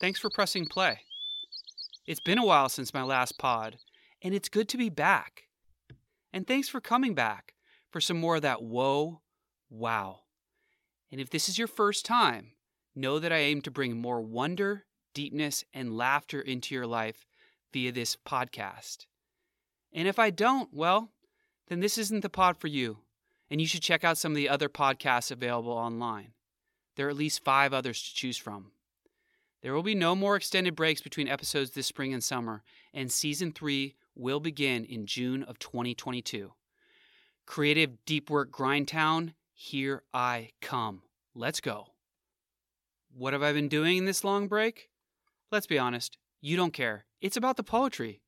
Thanks for pressing play. It's been a while since my last pod, and it's good to be back. And thanks for coming back for some more of that whoa, wow. And if this is your first time, know that I aim to bring more wonder, deepness, and laughter into your life via this podcast. And if I don't, well, then this isn't the pod for you, and you should check out some of the other podcasts available online. There are at least five others to choose from. There will be no more extended breaks between episodes this spring and summer, and season three will begin in June of 2022. Creative Deep Work Grindtown, here I come. Let's go. What have I been doing in this long break? Let's be honest, you don't care. It's about the poetry.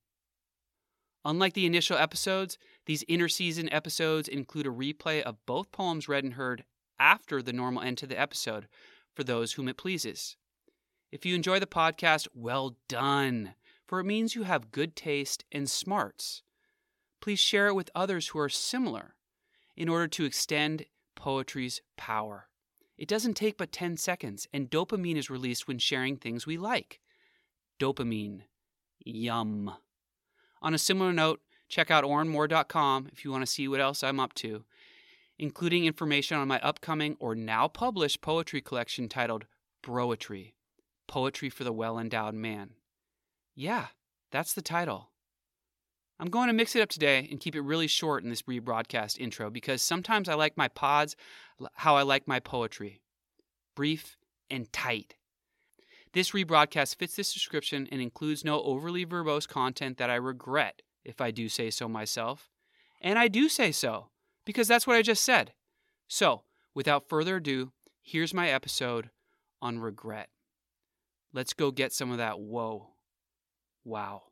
Unlike the initial episodes, these interseason episodes include a replay of both poems read and heard after the normal end to the episode for those whom it pleases. If you enjoy the podcast, well done, for it means you have good taste and smarts. Please share it with others who are similar in order to extend poetry's power. It doesn't take but 10 seconds, and dopamine is released when sharing things we like. Dopamine. Yum. On a similar note, check out orenmoore.com if you want to see what else I'm up to, including information on my upcoming or now published poetry collection titled Broetry Poetry for the Well Endowed Man. Yeah, that's the title. I'm going to mix it up today and keep it really short in this rebroadcast intro because sometimes I like my pods how I like my poetry brief and tight. This rebroadcast fits this description and includes no overly verbose content that I regret if I do say so myself. And I do say so, because that's what I just said. So, without further ado, here's my episode on regret. Let's go get some of that whoa. Wow.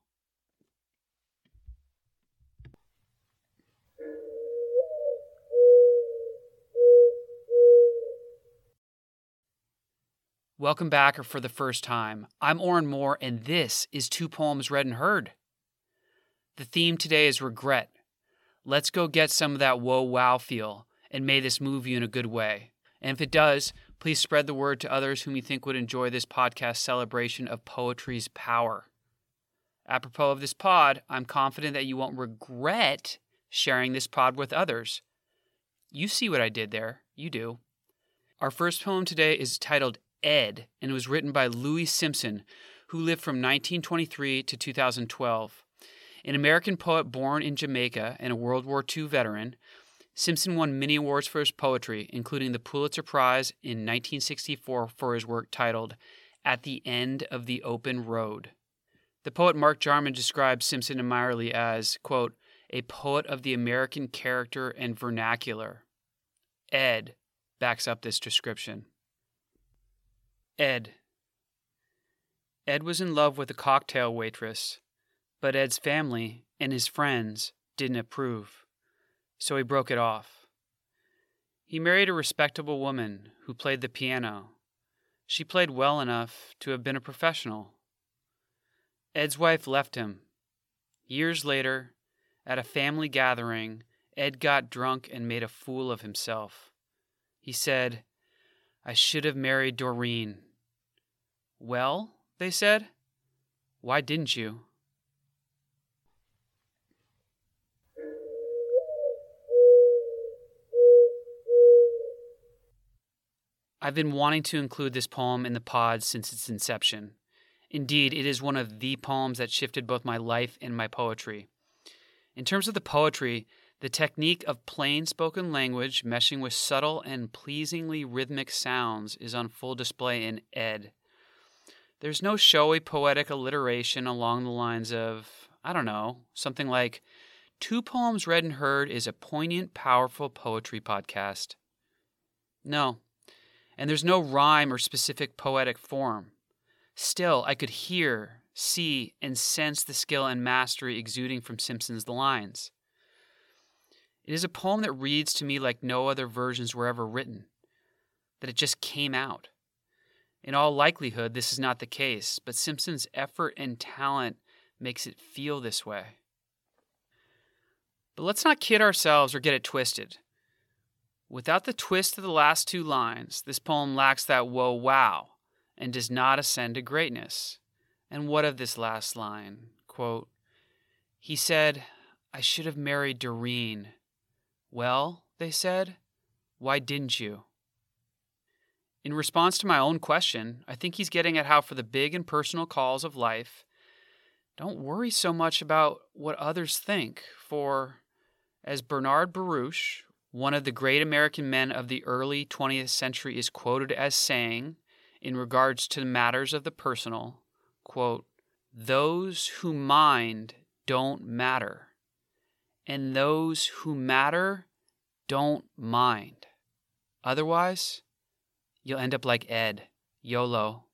Welcome back or for the first time. I'm Oren Moore, and this is Two Poems Read and Heard. The theme today is regret. Let's go get some of that whoa wow feel, and may this move you in a good way. And if it does, please spread the word to others whom you think would enjoy this podcast celebration of poetry's power. Apropos of this pod, I'm confident that you won't regret sharing this pod with others. You see what I did there. You do. Our first poem today is titled Ed, and was written by Louis Simpson, who lived from 1923 to 2012. An American poet born in Jamaica and a World War II veteran, Simpson won many awards for his poetry, including the Pulitzer Prize in 1964 for his work titled At the End of the Open Road. The poet Mark Jarman describes Simpson and Meyerly as, quote, a poet of the American character and vernacular. Ed backs up this description. Ed. Ed was in love with a cocktail waitress, but Ed's family and his friends didn't approve, so he broke it off. He married a respectable woman who played the piano. She played well enough to have been a professional. Ed's wife left him. Years later, at a family gathering, Ed got drunk and made a fool of himself. He said, I should have married Doreen. Well, they said, why didn't you? I've been wanting to include this poem in the pod since its inception. Indeed, it is one of the poems that shifted both my life and my poetry. In terms of the poetry, the technique of plain spoken language meshing with subtle and pleasingly rhythmic sounds is on full display in Ed. There's no showy poetic alliteration along the lines of, I don't know, something like, Two Poems Read and Heard is a poignant, powerful poetry podcast. No. And there's no rhyme or specific poetic form. Still, I could hear, see, and sense the skill and mastery exuding from Simpson's lines. It is a poem that reads to me like no other versions were ever written, that it just came out. In all likelihood, this is not the case, but Simpson's effort and talent makes it feel this way. But let's not kid ourselves or get it twisted. Without the twist of the last two lines, this poem lacks that whoa wow, and does not ascend to greatness. And what of this last line? Quote, he said, I should have married Doreen. Well, they said, why didn't you? In response to my own question, I think he's getting at how, for the big and personal calls of life, don't worry so much about what others think. For, as Bernard Baruch, one of the great American men of the early 20th century, is quoted as saying, in regards to matters of the personal, quote, those who mind don't matter, and those who matter don't mind. Otherwise, you'll end up like Ed, YOLO.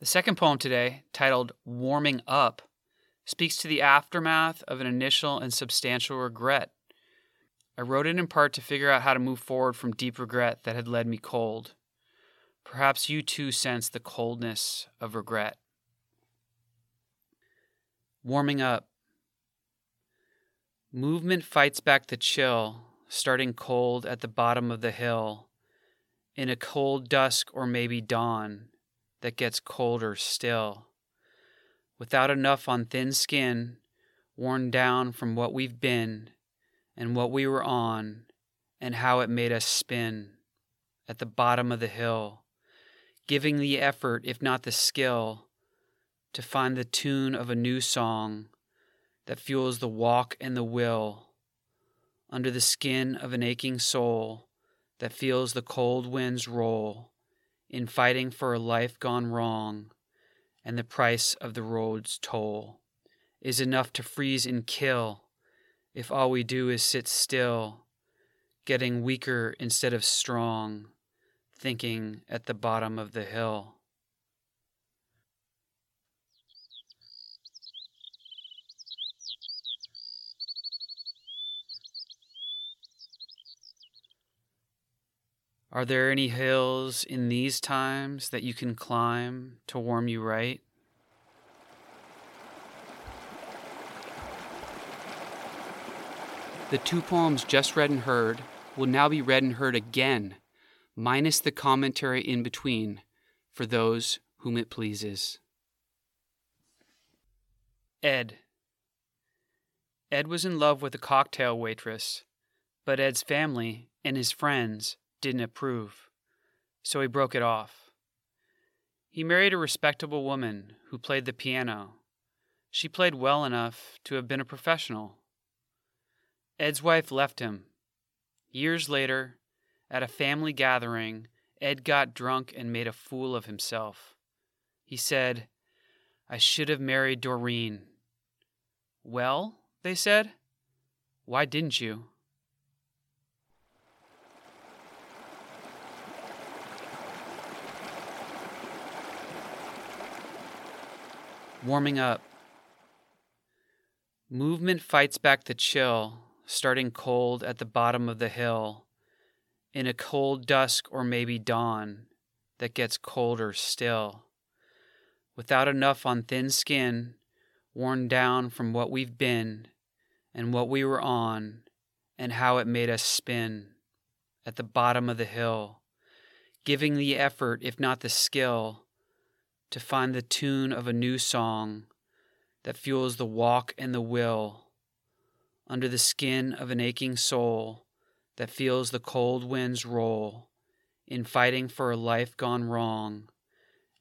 The second poem today, titled Warming Up, speaks to the aftermath of an initial and substantial regret. I wrote it in part to figure out how to move forward from deep regret that had led me cold. Perhaps you too sense the coldness of regret. Warming up. Movement fights back the chill, starting cold at the bottom of the hill, in a cold dusk or maybe dawn that gets colder still. Without enough on thin skin, worn down from what we've been and what we were on, and how it made us spin at the bottom of the hill, giving the effort, if not the skill, to find the tune of a new song that fuels the walk and the will under the skin of an aching soul that feels the cold winds roll in fighting for a life gone wrong, and the price of the road's toll is enough to freeze and kill if all we do is sit still, getting weaker instead of strong, thinking at the bottom of the hill. Are there any hills in these times that you can climb to warm you right? The two poems just read and heard will now be read and heard again, minus the commentary in between, for those whom it pleases. Ed. Ed was in love with a cocktail waitress, but Ed's family and his friends didn't approve, so he broke it off. He married a respectable woman who played the piano. She played well enough to have been a professional. Ed's wife left him. Years later, at a family gathering, Ed got drunk and made a fool of himself. He said, I should have married Doreen. Well, they said, why didn't you? Warming up. Movement fights back the chill, starting cold at the bottom of the hill, in a cold dusk or maybe dawn that gets colder still. Without enough on thin skin, worn down from what we've been and what we were on, and how it made us spin at the bottom of the hill, giving the effort, if not the skill to find the tune of a new song that fuels the walk and the will under the skin of an aching soul that feels the cold winds roll in fighting for a life gone wrong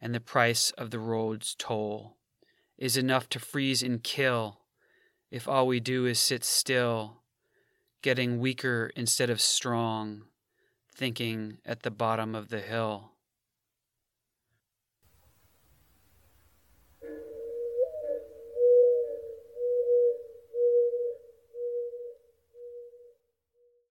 and the price of the road's toll is enough to freeze and kill if all we do is sit still getting weaker instead of strong thinking at the bottom of the hill